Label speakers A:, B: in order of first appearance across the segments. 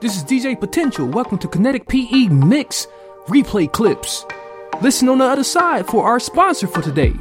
A: This is DJ Potential. Welcome to Kinetic PE Mix Replay Clips. Listen on the other side for our sponsor for today.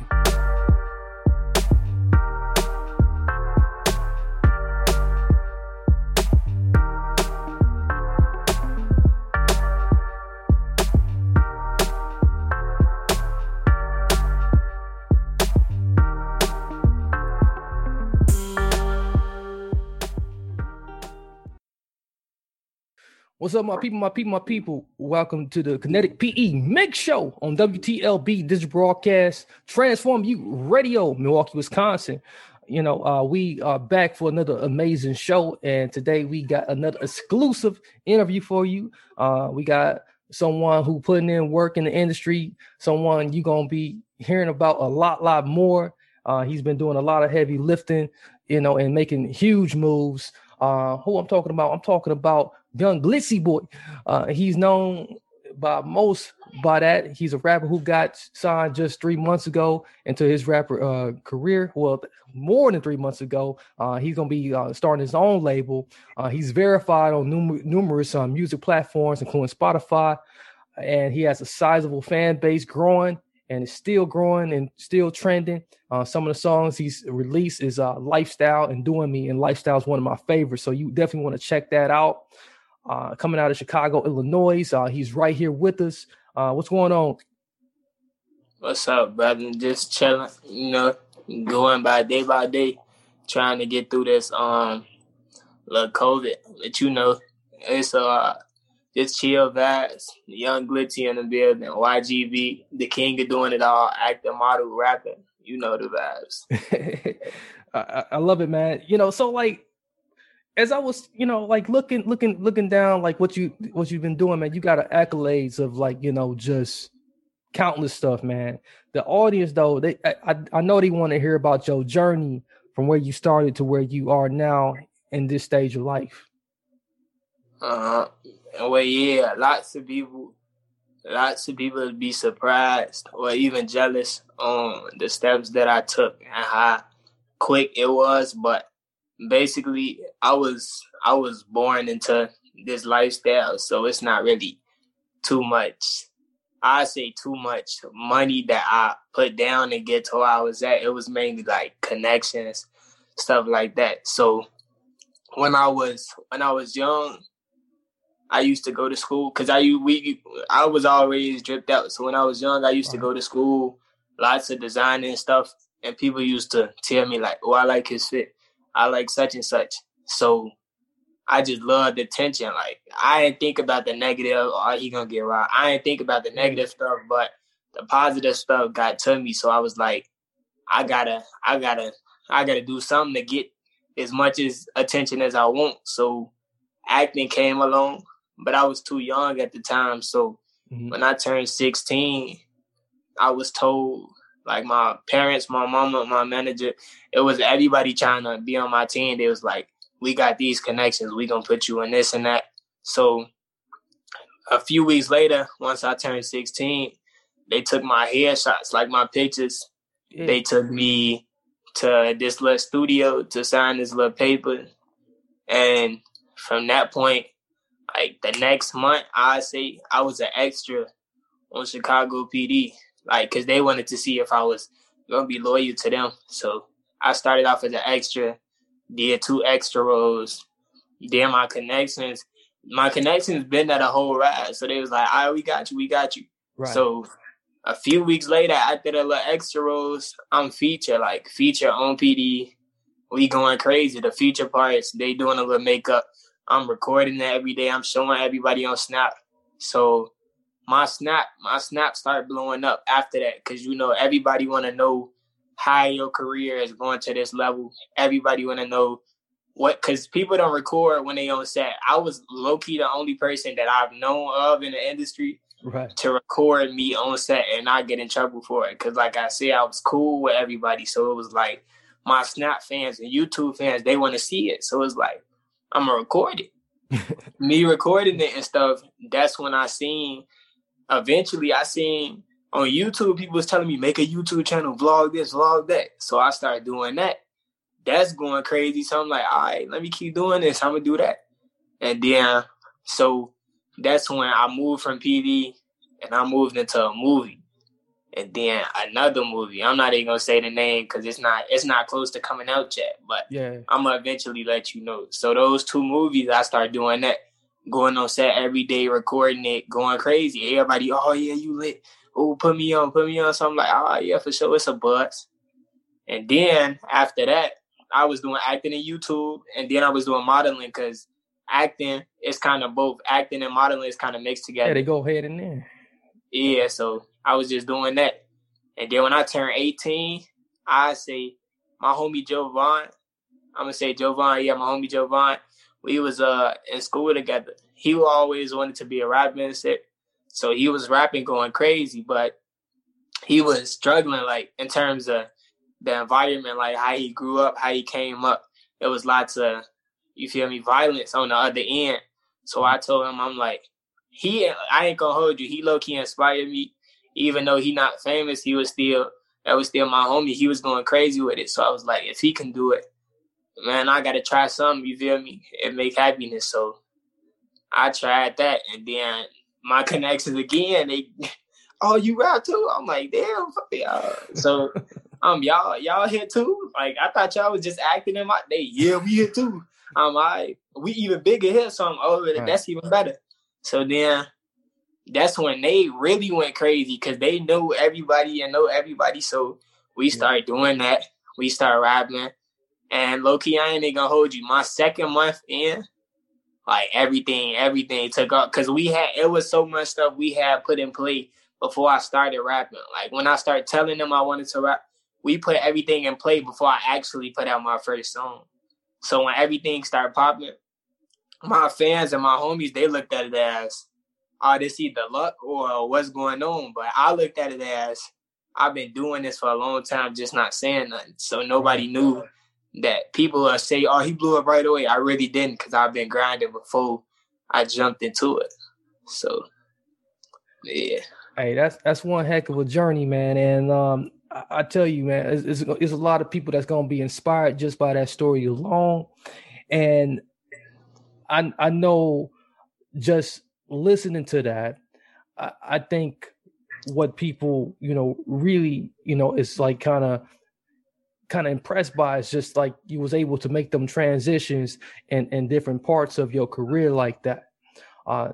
A: What's up, my people, my people, my people? Welcome to the Kinetic PE Mix Show on WTLB Digital Broadcast Transform You Radio, Milwaukee, Wisconsin. You know, uh, we are back for another amazing show, and today we got another exclusive interview for you. Uh, we got someone who putting in work in the industry, someone you're gonna be hearing about a lot, lot more. Uh, he's been doing a lot of heavy lifting, you know, and making huge moves. Uh, who I'm talking about? I'm talking about Young Glitzy Boy. Uh, he's known by most by that. He's a rapper who got signed just three months ago into his rapper uh, career. Well, more than three months ago. Uh, he's gonna be uh, starting his own label. Uh, he's verified on numer- numerous uh, music platforms, including Spotify, and he has a sizable fan base growing and it's still growing and still trending. Uh, some of the songs he's released is uh, Lifestyle and Doing Me, and Lifestyle is one of my favorites. So you definitely want to check that out. Uh, coming out of Chicago, Illinois. Uh, he's right here with us. Uh, what's going on?
B: What's up, brother? Just chilling, you know, going by day by day, trying to get through this um little COVID. But you know, it's uh just chill vibes. Young Glitzy in the building, YGB, the king of doing it all, acting, model, rapping. You know the vibes.
A: I, I love it, man. You know, so like as I was, you know, like looking, looking, looking down, like what you what you've been doing, man. You got accolades of like, you know, just countless stuff, man. The audience, though, they I, I know they want to hear about your journey from where you started to where you are now in this stage of life.
B: Uh, well, yeah, lots of people, lots of people be surprised or even jealous on the steps that I took and how quick it was. But basically, I was I was born into this lifestyle, so it's not really too much. I say too much money that I put down to get to where I was at. It was mainly like connections, stuff like that. So when I was when I was young, I used to go to school because I we I was always dripped out. So when I was young, I used to go to school, lots of designing stuff, and people used to tell me like, "Oh, I like his fit. I like such and such." So I just loved the attention. Like I didn't think about the negative. Oh, he gonna get robbed. I didn't think about the negative stuff, but the positive stuff got to me. So I was like, I gotta, I gotta, I gotta do something to get as much as attention as I want. So acting came along but I was too young at the time. So mm-hmm. when I turned 16, I was told, like my parents, my mama, my manager, it was everybody trying to be on my team. They was like, we got these connections. We gonna put you in this and that. So a few weeks later, once I turned 16, they took my headshots, like my pictures. Yeah. They took me to this little studio to sign this little paper. And from that point, like the next month, I say I was an extra on Chicago PD, like because they wanted to see if I was gonna be loyal to them. So I started off as an extra, did two extra roles, did my connections. My connections been there the whole ride, so they was like, "All right, we got you, we got you." Right. So a few weeks later, after the little extra roles, I'm feature like feature on PD. We going crazy. The feature parts, they doing a little makeup. I'm recording that every day. I'm showing everybody on Snap. So my Snap, my Snap start blowing up after that because you know everybody want to know how your career is going to this level. Everybody want to know what because people don't record when they on set. I was low key the only person that I've known of in the industry
A: right.
B: to record me on set and not get in trouble for it. Cause like I said, I was cool with everybody. So it was like my Snap fans and YouTube fans, they want to see it. So it's like, I'm gonna record it. me recording it and stuff, that's when I seen eventually I seen on YouTube people was telling me make a YouTube channel, vlog this, vlog that. So I started doing that. That's going crazy. So I'm like, all right, let me keep doing this. I'm gonna do that. And then so that's when I moved from PD and I moved into a movie. And then another movie. I'm not even gonna say the name because it's not it's not close to coming out yet. But
A: Yeah.
B: I'm gonna eventually let you know. So those two movies, I started doing that, going on set every day, recording it, going crazy. Everybody, oh yeah, you lit. Oh, put me on, put me on. So I'm like, oh yeah, for sure, it's a buzz. And then after that, I was doing acting in YouTube, and then I was doing modeling because acting is kind of both. Acting and modeling is kind of mixed together.
A: Yeah, they go ahead and there.
B: Yeah, so I was just doing that. And then when I turned 18, I say my homie Joe Vaughn. I'm gonna say Joe Vaughn, yeah, my homie Joe Vaughn. We was uh in school together. He always wanted to be a rap minister. So he was rapping going crazy, but he was struggling like in terms of the environment, like how he grew up, how he came up. There was lots of you feel me, violence on the other end. So I told him, I'm like, he I ain't gonna hold you. He low key inspired me, even though he not famous. He was still that was still my homie. He was going crazy with it. So I was like, if he can do it, man, I gotta try something. You feel me? It make happiness. So I tried that, and then my connections again. They, oh, you rap too? I'm like, damn, fuck y'all. So um, y'all y'all here too? Like I thought y'all was just acting in my day. Yeah, we here too. Um, I we even bigger here, so I'm over it.
A: Right.
B: That's even better. So then that's when they really went crazy because they know everybody and know everybody. So we started doing that. We started rapping. And low key, I ain't even gonna hold you. My second month in, like everything, everything took off because we had it was so much stuff we had put in play before I started rapping. Like when I started telling them I wanted to rap, we put everything in play before I actually put out my first song. So when everything started popping, my fans and my homies, they looked at it as, oh, this either luck or what's going on. But I looked at it as, I've been doing this for a long time, just not saying nothing. So nobody knew that people say, oh, he blew up right away. I really didn't because I've been grinding before I jumped into it. So, yeah.
A: Hey, that's that's one heck of a journey, man. And um, I, I tell you, man, it's, it's, it's a lot of people that's gonna be inspired just by that story alone. And I I know just listening to that, I, I think what people you know really you know is like kind of kind of impressed by is just like you was able to make them transitions in in different parts of your career like that. Uh,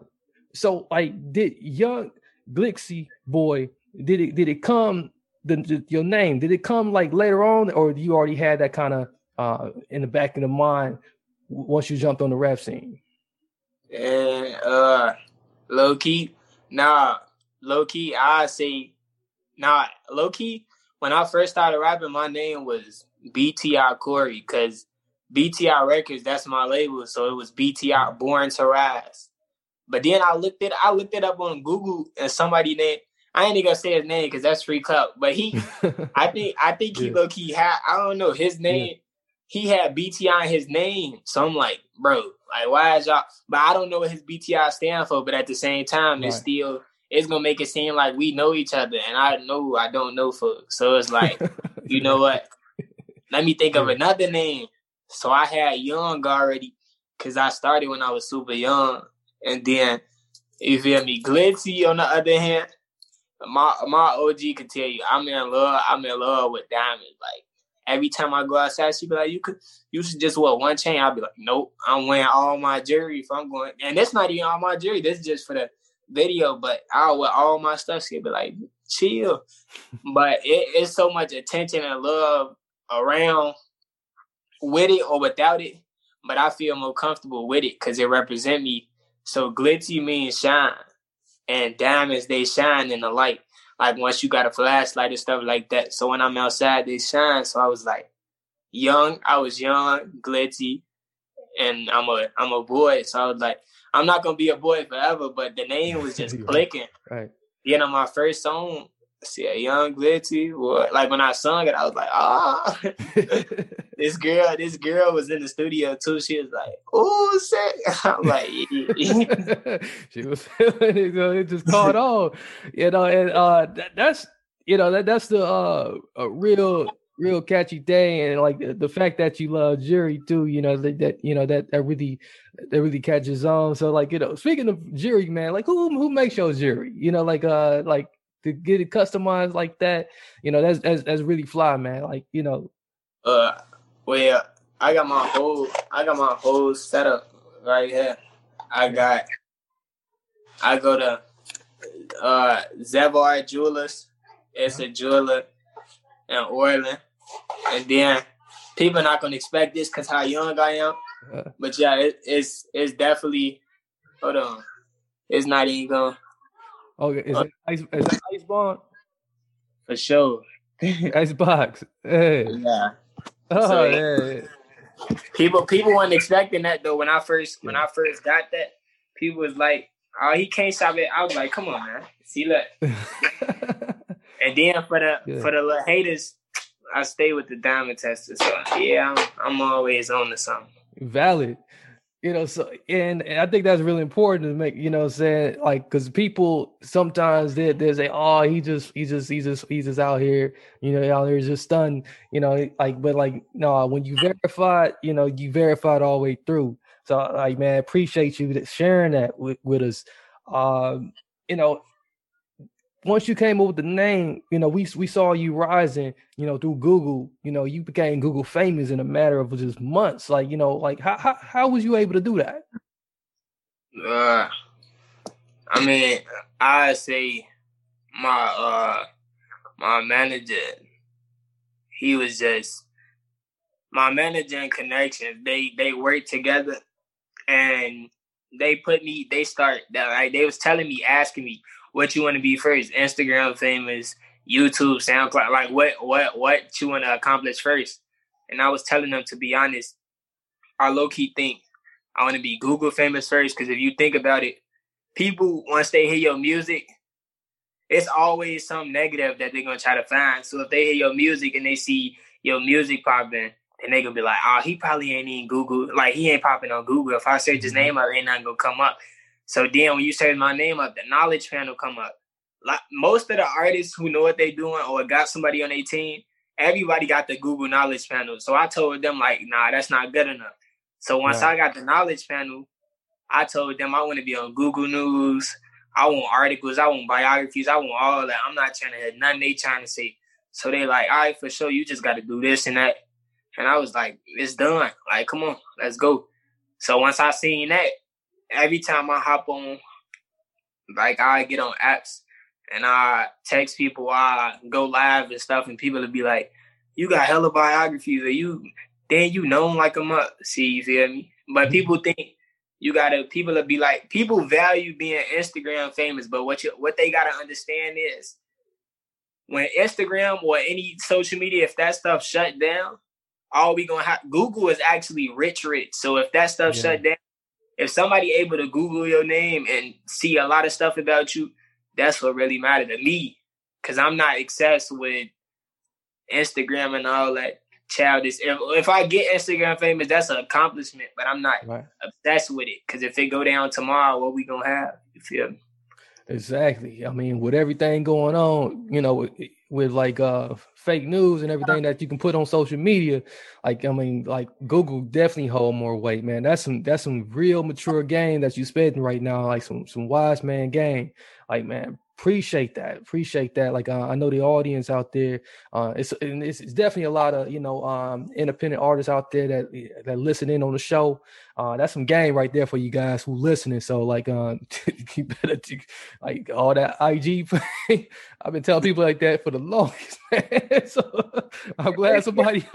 A: so like did young Glitzy boy, did it did it come the, the, your name? Did it come like later on, or you already had that kind of uh in the back of the mind once you jumped on the rap scene?
B: And uh low key, nah, low key, I say nah, low key, when I first started rapping, my name was BTR Corey, because BTR Records, that's my label. So it was BTR Born to Rise. But then I looked it I looked it up on Google and somebody named I ain't even gonna say his name because that's free club. But he I think I think he
A: Yeah.
B: low key had I don't know his name. He had BTI in his name, so I'm like, bro, like why is y'all? But I don't know what his BTI stand for. But at the same time, it's still it's gonna make it seem like we know each other, and I know I don't know folks. So it's like, you know what? Let me think of another name. So I had Young already, cause I started when I was super young, and then you feel me, Glitzy on the other hand. My my OG can tell you, I'm in love. I'm in love with Diamond. Like every time I go outside, she be like, "You could, you should just wear one chain." I'll be like, "Nope, I'm wearing all my jewelry if I'm going." And that's not even all my jewelry. This is just for the video. But I'll wear all my stuff. She'll be like, "Chill." but it, it's so much attention and love around with it or without it. But I feel more comfortable with it because it represent me. So glitzy means shine, and diamonds they shine in the light. Like once you got a flashlight and stuff like that. So when I'm outside, they shine. So I was like, young. I was young, glitzy, and I'm a I'm a boy, so I was like, I'm not gonna be a boy forever. But the name was just clicking.
A: Right.
B: You know, my first song, see a young glitzy boy. Like when I sung it, I was like, ah. this girl, this girl was in the studio too. She was like, "Oh, sick." I'm like,
A: she was feeling it. It just caught on, you know. And uh, that, that's you know that that's the uh a real real catchy thing and like the, the, fact that you love jury too you know that, that you know that that really that really catches on. So like you know speaking of jury man like who who makes your jury you know like uh like to get it customized like that you know that's that's, that's really fly man like you know.
B: Uh well i got my whole i got my whole setup right here. I got i go to uh zevar jewelers. It's a jeweler in Orland. And then people are not gonna expect this because how young I am. But yeah, it, it's it's definitely hold on. It's not even going.
A: Okay, is, uh, it ice, is that ice bond?
B: For sure.
A: ice box. Hey.
B: Yeah. Oh so, yeah. People people weren't expecting that though. When I first when I first got that, people was like, "Oh, he can't stop it." I was like, "Come on, man. See, look." And then for the yeah. for the little haters, I stay with the diamond tester. So yeah, I'm, I'm always on to something.
A: Valid. You know, so and, and I think that's really important to make, you know, saying like because people sometimes they they say, oh, he just he just he just he's just out here, you know, out here just stunned, you know, like but like no, when you verify, you know, you verified all the way through. So like man, appreciate you sharing that with, with us. Um, you know, once you came up with the name, you know, we we saw you rising, you know, through Google. You know, you became Google famous in a matter of just months. Like, you know, like how how how was you able to do that?
B: Uh, I mean, I say my uh my manager, he was just my manager and connections. They they worked together, and they put me. They start like they was telling me, asking me what you want to be first, Instagram famous, YouTube, SoundCloud, like what what what you want to accomplish first. And I was telling them to be honest, I low key think I want to be Google famous first because if you think about it, people once they hear your music, it's always some negative that they're gonna try to find. So if they hear your music and they see your music popping, and they gonna be like, oh, he probably ain't even Google, like he ain't popping on Google. If I search his mm-hmm. name up, ain't not gonna come up. So then when you search my name up, the knowledge panel come up. Like most of the artists who know what they doing or got somebody on their team, everybody got the Google knowledge panel. So I told them like, nah, that's not good enough. So once right. I got the knowledge panel, I told them I want to be on Google News. I want articles. I want biographies. I want all that. I'm not trying to hear nothing they trying to say. So they like, all right, for sure, you just got to do this and that. And I was like, it's done. Like, come on, let's go. So once I seen that, every time I hop on, like I get on apps and I text people, I go live and stuff, and people will be like, "You got hella biographies, or you then you known like a month." See, you feel me? But mm-hmm. people think you gotta. People will be like, people value being Instagram famous, but what you what they gotta understand is when Instagram or any social media, if that stuff shut down, all we gonna have Google is actually rich, rich. So if that stuff yeah. shut down, if somebody able to Google your name and see a lot of stuff about you, that's what really matter to me. Cause I'm not obsessed with Instagram and all that childish. If, if I get Instagram famous, that's an accomplishment, but I'm not right. obsessed with it. Cause if it go down tomorrow, what we gonna have? You feel me?
A: Exactly. I mean, with everything going on, you know, with, with like uh fake news and everything that you can put on social media, like I mean, like Google definitely hold more weight, man. That's some that's some real mature game that you spending right now, like some some wise man game. Like man, appreciate that appreciate that like uh, i know the audience out there uh it's, it's, it's definitely a lot of you know um independent artists out there that that listen in on the show. Uh that's some game right there for you guys who listening. So like um you better like all that ig i've been telling people like that for the longest man. so i'm glad somebody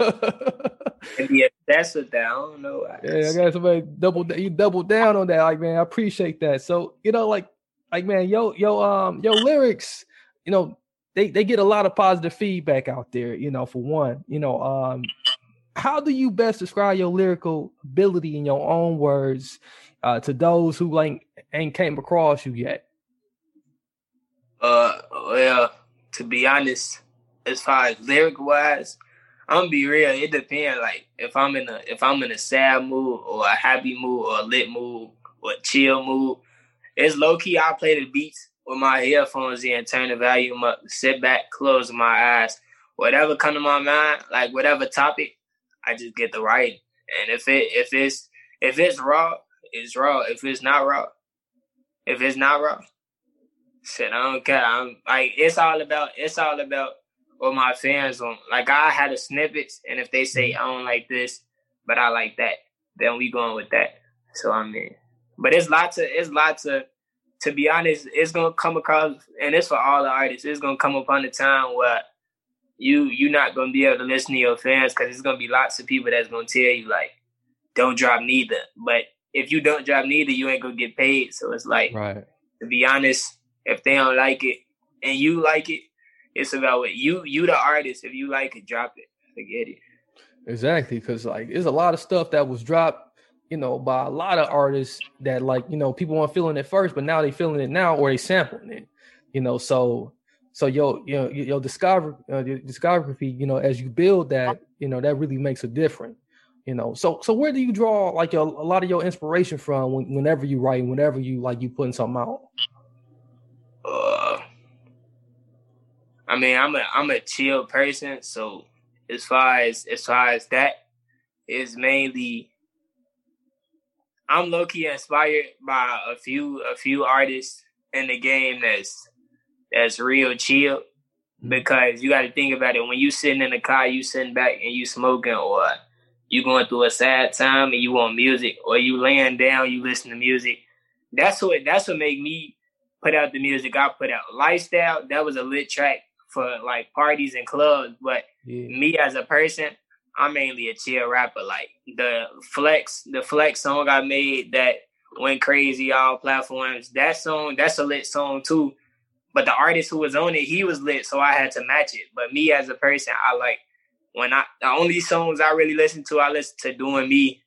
B: yeah that's a down i don't know
A: I yeah i got somebody double you double down on that like man i appreciate that. So you know like like man, yo, yo, um, yo, lyrics, you know, they they get a lot of positive feedback out there. You know, for one, you know, um, how do you best describe your lyrical ability in your own words uh, to those who like ain't came across you yet?
B: Uh, well, to be honest, as far as lyric wise, I'm gonna be real. It depends. Like if I'm in a if I'm in a sad mood or a happy mood or a lit mood or chill mood, it's low key. I play the beats with my headphones in, turn the volume up, sit back, close my eyes, whatever come to my mind, like whatever topic, I just get the writing. And if it if it's if it's raw, it's raw. If it's not raw, if it's not raw, shit, I don't care. I'm like it's all about it's all about what my fans on. Like I had a snippets, and if they say I don't like this, but I like that, then we going with that. So I mean, but it's lots of it's lots of. To be honest, it's gonna come across, and it's for all the artists. It's gonna come upon a time where you you're not gonna be able to listen to your fans because it's gonna be lots of people that's gonna tell you like, don't drop neither. But if you don't drop neither, you ain't gonna get paid. So it's like,
A: right.
B: to be honest, if they don't like it and you like it, it's about what you you the artist. If you like it, drop it. Forget it.
A: Exactly, because like there's a lot of stuff that was dropped, you know, by a lot of artists that like you know people weren't feeling it first, but now they feeling it now or they sampling it, you know. So so your you know your discover uh, your discography, you know, as you build that, you know, that really makes a difference. You know, so so where do you draw like your, a lot of your inspiration from when, whenever you write, whenever you like you putting something out?
B: Uh, I mean, I'm a I'm a chill person, so as far as as far as that is mainly I'm low key inspired by a few a few artists in the game that's that's real chill mm-hmm. because you got to think about it when you sitting in the car, you sitting back and you smoking, or you going through a sad time and you want music, or you laying down, you listen to music. That's what that's what made me put out the music I put out. Lifestyle, that was a lit track for like parties and clubs. But yeah. me as a person, I'm mainly a chill rapper. Like the flex, the flex song I made that went crazy all platforms. That song, that's a lit song too. But the artist who was on it, he was lit, so I had to match it. But me as a person, I like when I the only songs I really listen to, I listen to Doing Me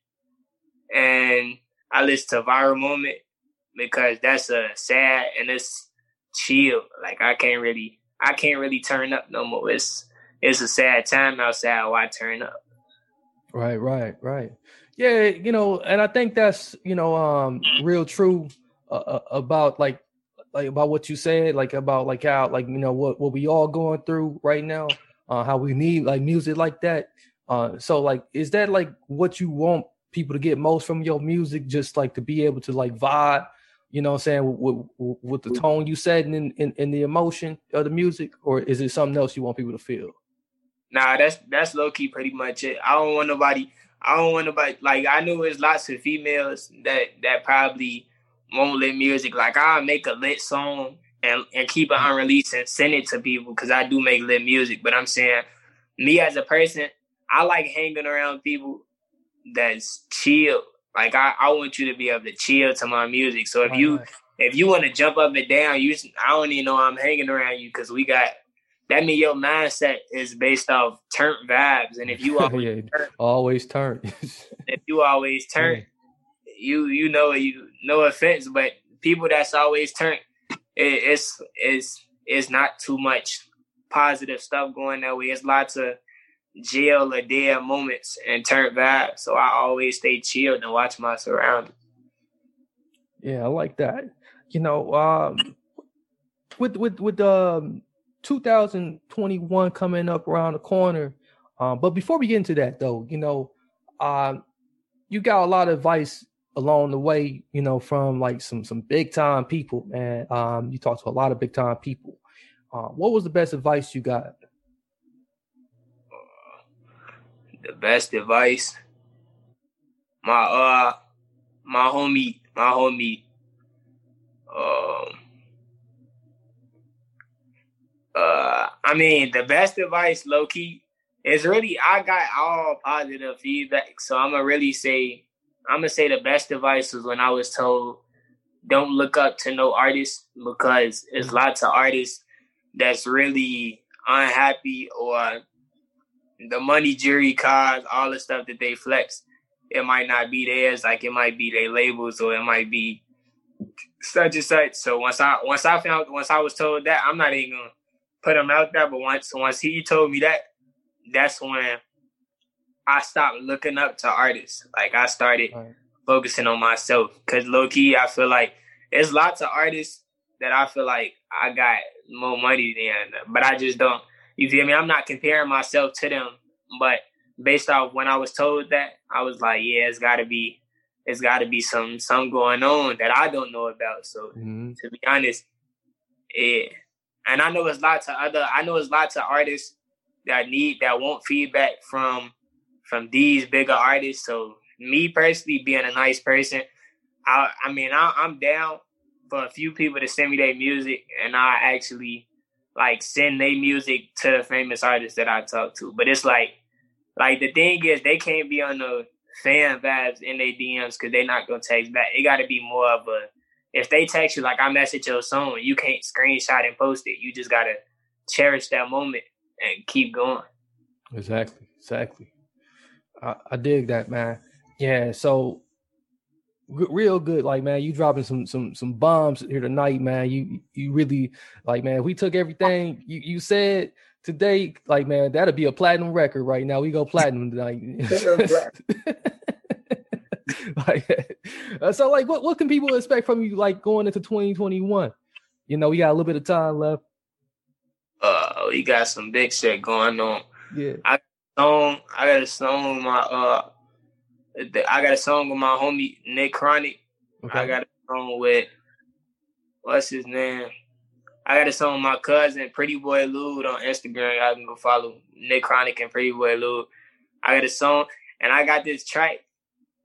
B: and I listen to Viral Moment because that's a sad and it's chill. Like I can't really I can't really turn up no more. It's it's a sad time outside why turn up.
A: Right, right, right. Yeah, you know, and I think that's, you know, um real true uh, uh about like like about what you said, like about like how like you know what what we all going through right now, uh, how we need like music like that. Uh, so like, is that like what you want people to get most from your music? Just like to be able to like vibe, you know, what I'm saying with, with, with the tone you said in, in in the emotion of the music, or is it something else you want people to feel?
B: Nah, that's that's low key pretty much it. I don't want nobody. I don't want nobody like I know there's lots of females that that probably won't lit music. Like I'll make a lit song and, and keep it unreleased and send it to people because I do make lit music. But I'm saying me as a person, I like hanging around people that's chill. Like I, I want you to be able to chill to my music. So if you if you want to jump up and down, you I don't even know I'm hanging around you because we got that mean your mindset is based off turn vibes. And if you always yeah, turn,
A: always turn.
B: if you always turn, you you know you no offense, but people that's always turned, it, it's it's it's not too much positive stuff going that way. It's lots of jail or dead moments and turn vibes. So I always stay chilled and watch my surroundings.
A: Yeah, I like that. You know, um, with with with um 2021 coming up around the corner. Um, but before we get into that, though, you know, um, you got a lot of advice along the way, you know, from like some some big time people, and um, you talked to a lot of big time people. Uh, what was the best advice you got?
B: the best advice, my uh, my homie, my homie, um, uh, I mean, the best advice, low key, is really I got all positive feedback, so I'm gonna really say I'm gonna say the best advice was when I was told, "Don't look up to no artist because there's lots of artists that's really unhappy or the money, jury cars, all the stuff that they flex, it might not be theirs. Like it might be their labels, or it might be such and such. So once I once I found once I was told that, I'm not even gonna put them out there. But once once he told me that, that's when I stopped looking up to artists. Like I started right. focusing on myself. Cause low key, I feel like there's lots of artists that I feel like I got more money than, but I just don't. You feel me? I'm not comparing myself to them, but based off when I was told that, I was like, yeah, it's got to be, it's got to be some some going on that I don't know about. So mm-hmm. to be honest, yeah, and I know it's lots of other, I know it's lots of artists that need that want feedback from from these bigger artists. So me personally, being a nice person, I I mean I, I'm down for a few people to send me their music, and I actually like send their music to the famous artists that I talk to. But it's like, like the thing is, they can't be on the fan vibes in their DMs because they're not gonna text back. It got to be more of a if they text you like I message your song, you can't screenshot and post it. You just gotta cherish that moment and keep going.
A: Exactly, exactly. I, I dig that, man. Yeah, so real good like man you dropping some some some bombs here tonight man you you really like man we took everything you you said today like man that'll be a platinum record right now we go platinum tonight like uh, so like what what can people expect from you like going into 2021 you know we got a little bit of time left
B: uh we got some big shit going on
A: yeah i
B: song i got a song with my uh I got a song with my homie Nick Chronic. Okay. I got a song with what's his name? I got a song with my cousin Pretty Boy Lude on Instagram. Y'all can go follow Nick Chronic and Pretty Boy Lude. I got a song and I got this track.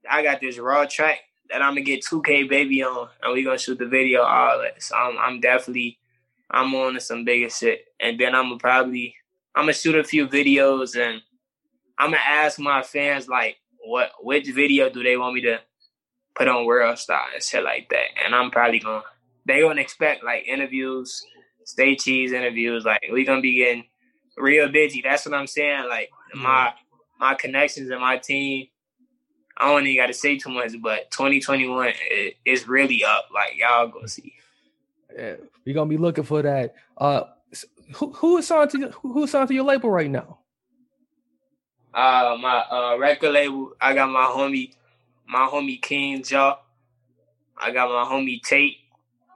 B: I got this raw track that I'm gonna get 2K baby on, and we gonna shoot the video all that. So I'm, I'm definitely I'm on to some bigger shit, and then I'm gonna probably I'm gonna shoot a few videos, and I'm gonna ask my fans like what which video do they want me to put on World Star and shit like that. And I'm probably gonna they gonna expect like interviews, stay cheese interviews. Like we gonna be getting real busy. That's what I'm saying. Like my my connections and my team. I don't even got to say too much, but 2021 is really up. Like y'all gonna see.
A: Yeah, we gonna be looking for that. Uh, who who is signed to who is signed to your label right now?
B: uh my uh record label. I got my homie, my homie King Jaw. I got my homie Tate,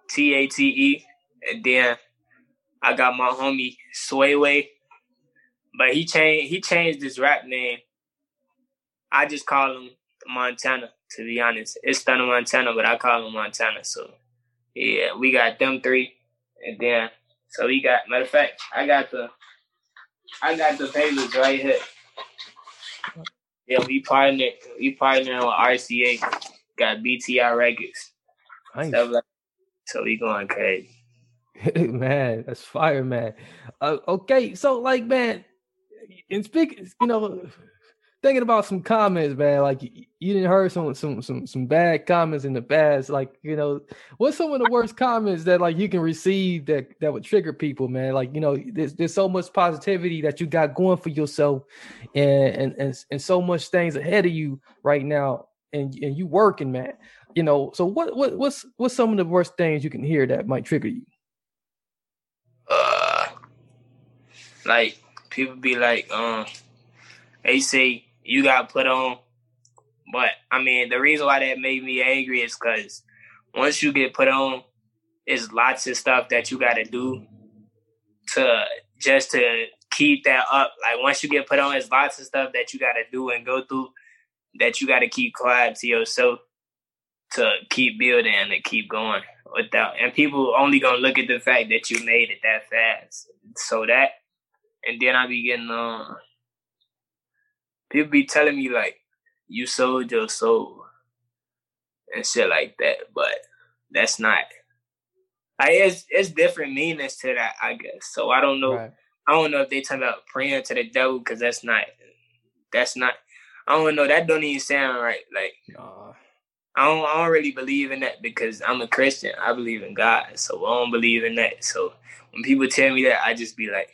B: T A T E, and then I got my homie Swayway. But he changed he changed his rap name. I just call him Montana, to be honest. It's Thunder Montana, but I call him Montana. So yeah, we got them three. And then so we got matter of fact, I got the I got the papers right here. Yeah, we partner we partner with RCA, got BTR records. Nice. Like, so we going crazy.
A: man, that's fire, man. Uh, okay, so like, man, and speak, you know, thinking about some comments, man. Like you didn't heard some some some some bad comments in the past. Like you know, what's some of the worst comments that like you can receive that that would trigger people, man? Like you know, there's there's so much positivity that you got going for yourself, and and and, and so much things ahead of you right now, and and you working, man. You know, so what what what's what's some of the worst things you can hear that might trigger you?
B: Uh, like people be like, um, they say you got put on. But I mean, the reason why that made me angry is because once you get put on, it's lots of stuff that you got to do to just to keep that up. Like once you get put on, it's lots of stuff that you got to do and go through that you got to keep quiet to yourself to keep building and keep going without. And people only gonna look at the fact that you made it that fast. So that, and then I be getting on. Uh, people be telling me like you sold your soul and shit like that, but that's not. I it's it's different meanings to that, I guess. So I don't know. Right. I don't know if they talk about praying to the devil because that's not. That's not. I don't know. That don't even sound right. Like I don't. I don't really believe in that because I'm a Christian. I believe in God, so I don't believe in that. So when people tell me that, I just be like,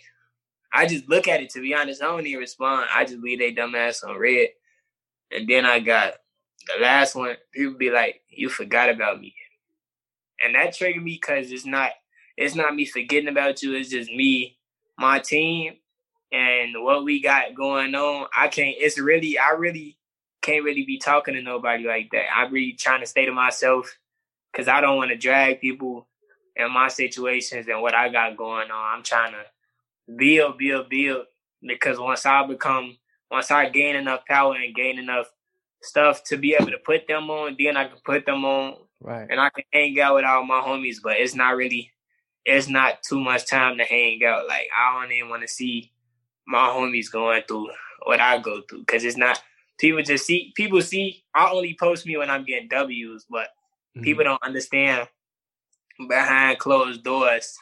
B: I just look at it to be honest. I don't even respond. I just leave they dumb ass on red. And then I got the last one. People be like, "You forgot about me," and that triggered me because it's not it's not me forgetting about you. It's just me, my team, and what we got going on. I can't. It's really I really can't really be talking to nobody like that. I'm really trying to stay to myself because I don't want to drag people in my situations and what I got going on. I'm trying to build, build, build. Because once I become, once I gain enough power and gain enough stuff to be able to put them on, then I can put them on.
A: Right.
B: And I can hang out with all my homies, but it's not really, it's not too much time to hang out. Like, I don't even want to see my homies going through what I go through because it's not, people just see, people see, I only post me when I'm getting W's, but mm-hmm. people don't understand behind closed doors.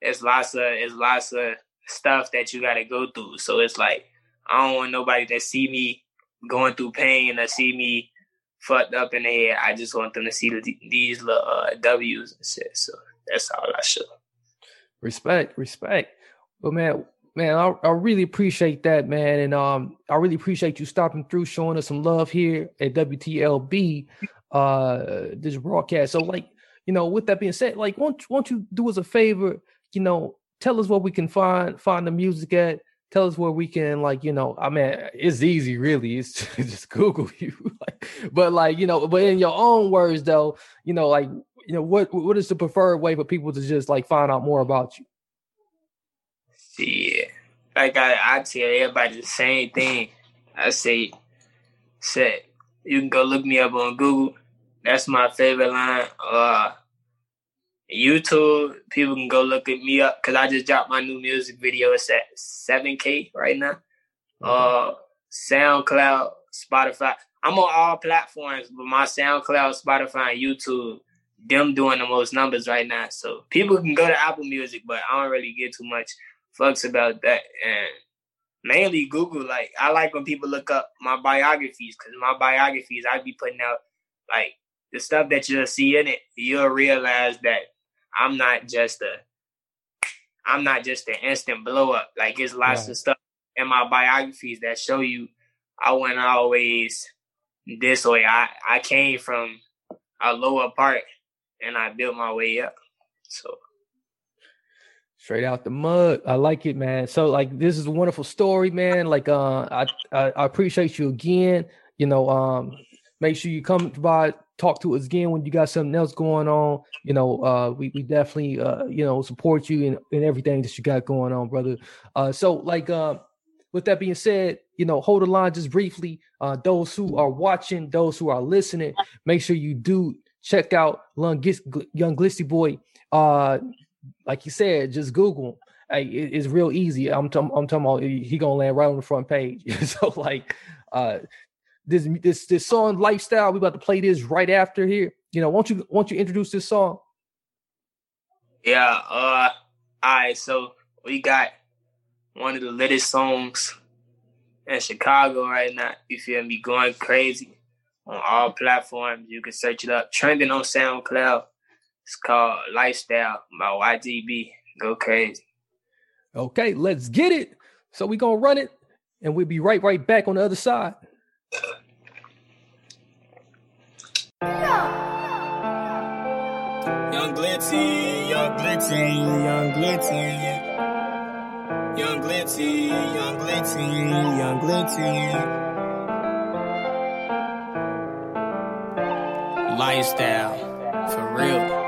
B: It's lots of, it's lots of stuff that you got to go through. So it's like I don't want nobody to see me going through pain or see me fucked up in the head. I just want them to see the, these little uh, W's and shit. So that's all I show.
A: Respect, respect. But man, man, I, I really appreciate that, man, and um, I really appreciate you stopping through, showing us some love here at WTLB, uh, this broadcast. So, like, you know, with that being said, like, won't won't you do us a favor? You know, tell us where we can find find the music at. Tell us where we can like you know. I mean, it's easy, really. It's just Google you, but like you know, but in your own words, though, you know, like you know, what what is the preferred way for people to just like find out more about you?
B: Yeah, like I, I tell everybody the same thing. I say, say you can go look me up on Google. That's my favorite line. Uh, YouTube, people can go look at me up because I just dropped my new music video. It's at 7K right now. Uh, SoundCloud, Spotify. I'm on all platforms, but my SoundCloud, Spotify, and YouTube, them doing the most numbers right now. So people can go to Apple Music, but I don't really get too much fucks about that. And mainly Google. Like I like when people look up my biographies because my biographies I be putting out like the stuff that you'll see in it. You'll realize that I'm not just a I'm not just an instant blow up. Like there's lots right. of stuff in my biographies that show you I wasn't always this way. I, I came from a lower part and I built my way up. So
A: straight out the mud. I like it, man. So like this is a wonderful story, man. Like uh I I, I appreciate you again. You know, um make sure you come by talk to us again when you got something else going on. You know, uh, we, we definitely, uh, you know, support you in, in everything that you got going on, brother. Uh, so like, uh, with that being said, you know, hold the line just briefly. Uh, those who are watching, those who are listening, make sure you do check out Young, Glitzy Boy. Uh, like you said, just Google. Hey, it, it's real easy. I'm, t- I'm talking about he gonna land right on the front page. so like, uh, this this this song lifestyle. We about to play this right after here. You know, won't you won't you introduce this song?
B: Yeah. Uh. All right. So we got one of the latest songs in Chicago right now. You feel me? Going crazy on all platforms. You can search it up. Trending on SoundCloud. It's called Lifestyle by YGB. Go crazy.
A: Okay, let's get it. So we gonna run it, and we'll be right right back on the other side.
C: Young Glitzy, Young Glitzy, Young Glitzy. Young Glitzy, Young Glitzy, Young Glitzy. Lifestyle, for real.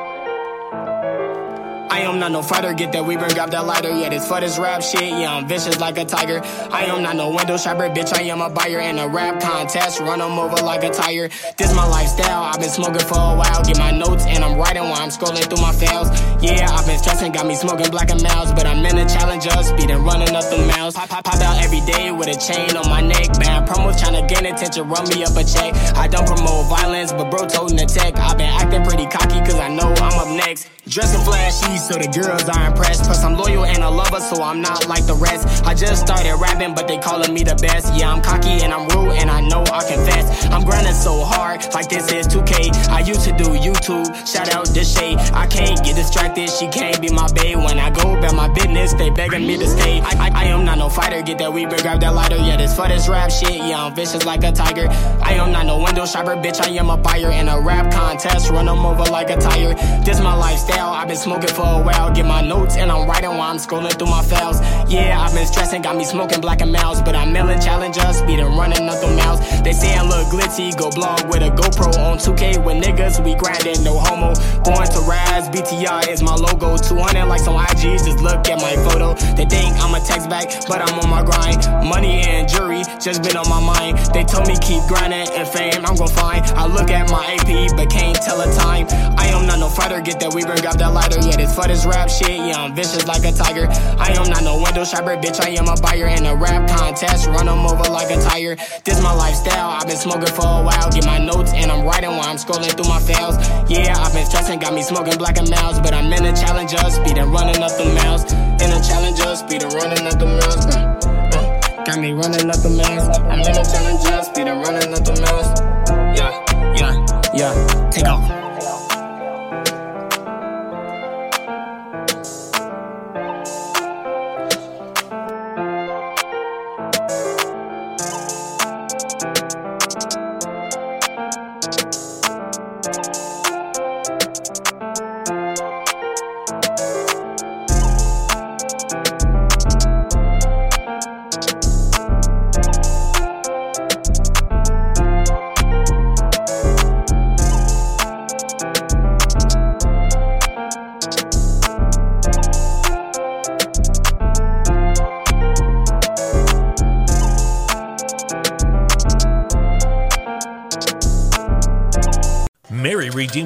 C: I am not no fighter, get that weaver, grab that lighter. Yeah, this for this rap shit, yeah, I'm vicious like a tiger. I am not no window shopper, bitch, I am a buyer in a rap contest. Run them over like a tire. This my lifestyle, I've been smoking for a while. Get my notes and I'm writing while I'm scrolling through my files. Yeah, I've been stressing, got me smoking black and mouse, but I'm in a challenger, speeding, running up the miles. Pop, pop, pop out every day with a chain on my neck. Bad promos trying to gain attention, run me up a check. I don't promote violence, but bro toting the tech. I've been acting pretty cocky, cause I know I'm up next next. Dressing flashy so the girls are impressed. Plus, I'm loyal and a lover, so I'm not like the rest. I just started rapping, but they calling me the best. Yeah, I'm cocky and I'm rude, and I know I confess. I'm grinding so hard, like this is 2K. I used to do YouTube, shout out this shade. I can't get distracted, she can't be my babe. When I go about my business, they begging me to stay. I, I, I am not no fighter, get that weed, grab that lighter. Yeah, this for this rap shit, yeah, I'm vicious like a tiger. I am not no window shopper, bitch, I am a buyer. In a rap contest, run them over like a tire. This my lifestyle, I've been smoking for a while. Get my notes and I'm writing while I'm scrolling through my files. Yeah, I've been stressing, got me smoking black and mouse. But I'm milling challengers, speeding, running up the mouths. They say I look glitzy, go blog with a GoPro on 2K with niggas, we grinding, no homo. Going to Rise, BTR is my logo. 200 likes on IG, just look at my photo. They think I'm a text back, but I'm on my grind. Money and jury just been on my mind. They told me keep grinding and fame, I'm gon' find. I look at my AP, but can't tell a time. I am not no fighter, get that weaver, grab that lighter. Yeah, this for this rap shit, yeah, I'm vicious like a tiger. I am not no window shopper, bitch, I am a buyer. In a rap contest, run them over like a tire. This my lifestyle, I've been smoking for a while. Get my notes and I'm writing while I'm scrolling through my files. Yeah, I've been stressing, got me smoking black and mouse, but I'm in a challenger, speed and running up the miles. In a challenger, speed and running up the miles. Uh, uh, got me running up the miles. I'm in a challenger, speed and running up the miles. Yeah, yeah, yeah. Take off.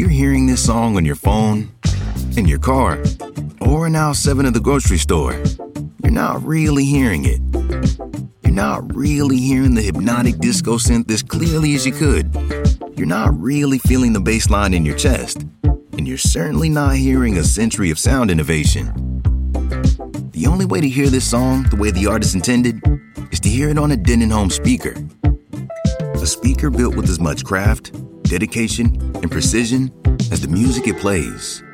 D: You're hearing this song on your phone, in your car, or in aisle 7 of the grocery store, you're not really hearing it. You're not really hearing the hypnotic disco synth as clearly as you could. You're not really feeling the bass line in your chest. And you're certainly not hearing a century of sound innovation. The only way to hear this song the way the artist intended is to hear it on a Denon home speaker. A speaker built with as much craft, dedication, and precision as the music it plays.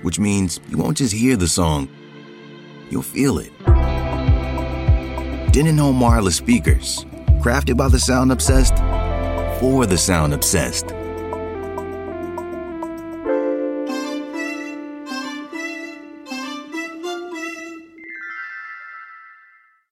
D: Which means you won't just hear the song, you'll feel it. Denon Home Wireless Speakers, crafted by the sound obsessed for the sound obsessed.